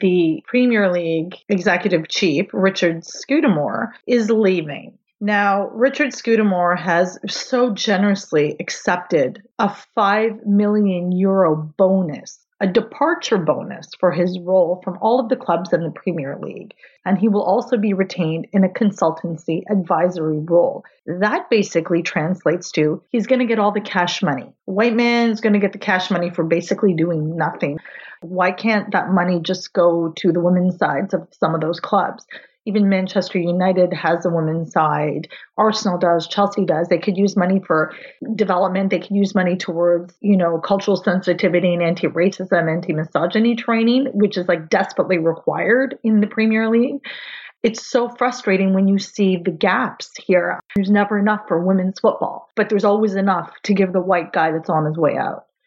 the Premier League executive chief, Richard Scudamore, is leaving. Now, Richard Scudamore has so generously accepted a 5 million euro bonus, a departure bonus for his role from all of the clubs in the Premier League. And he will also be retained in a consultancy advisory role. That basically translates to he's going to get all the cash money. White man is going to get the cash money for basically doing nothing. Why can't that money just go to the women's sides of some of those clubs? Even Manchester United has a women's side. Arsenal does. Chelsea does. They could use money for development. They could use money towards, you know, cultural sensitivity and anti-racism, anti-misogyny training, which is like desperately required in the Premier League. It's so frustrating when you see the gaps here. There's never enough for women's football, but there's always enough to give the white guy that's on his way out.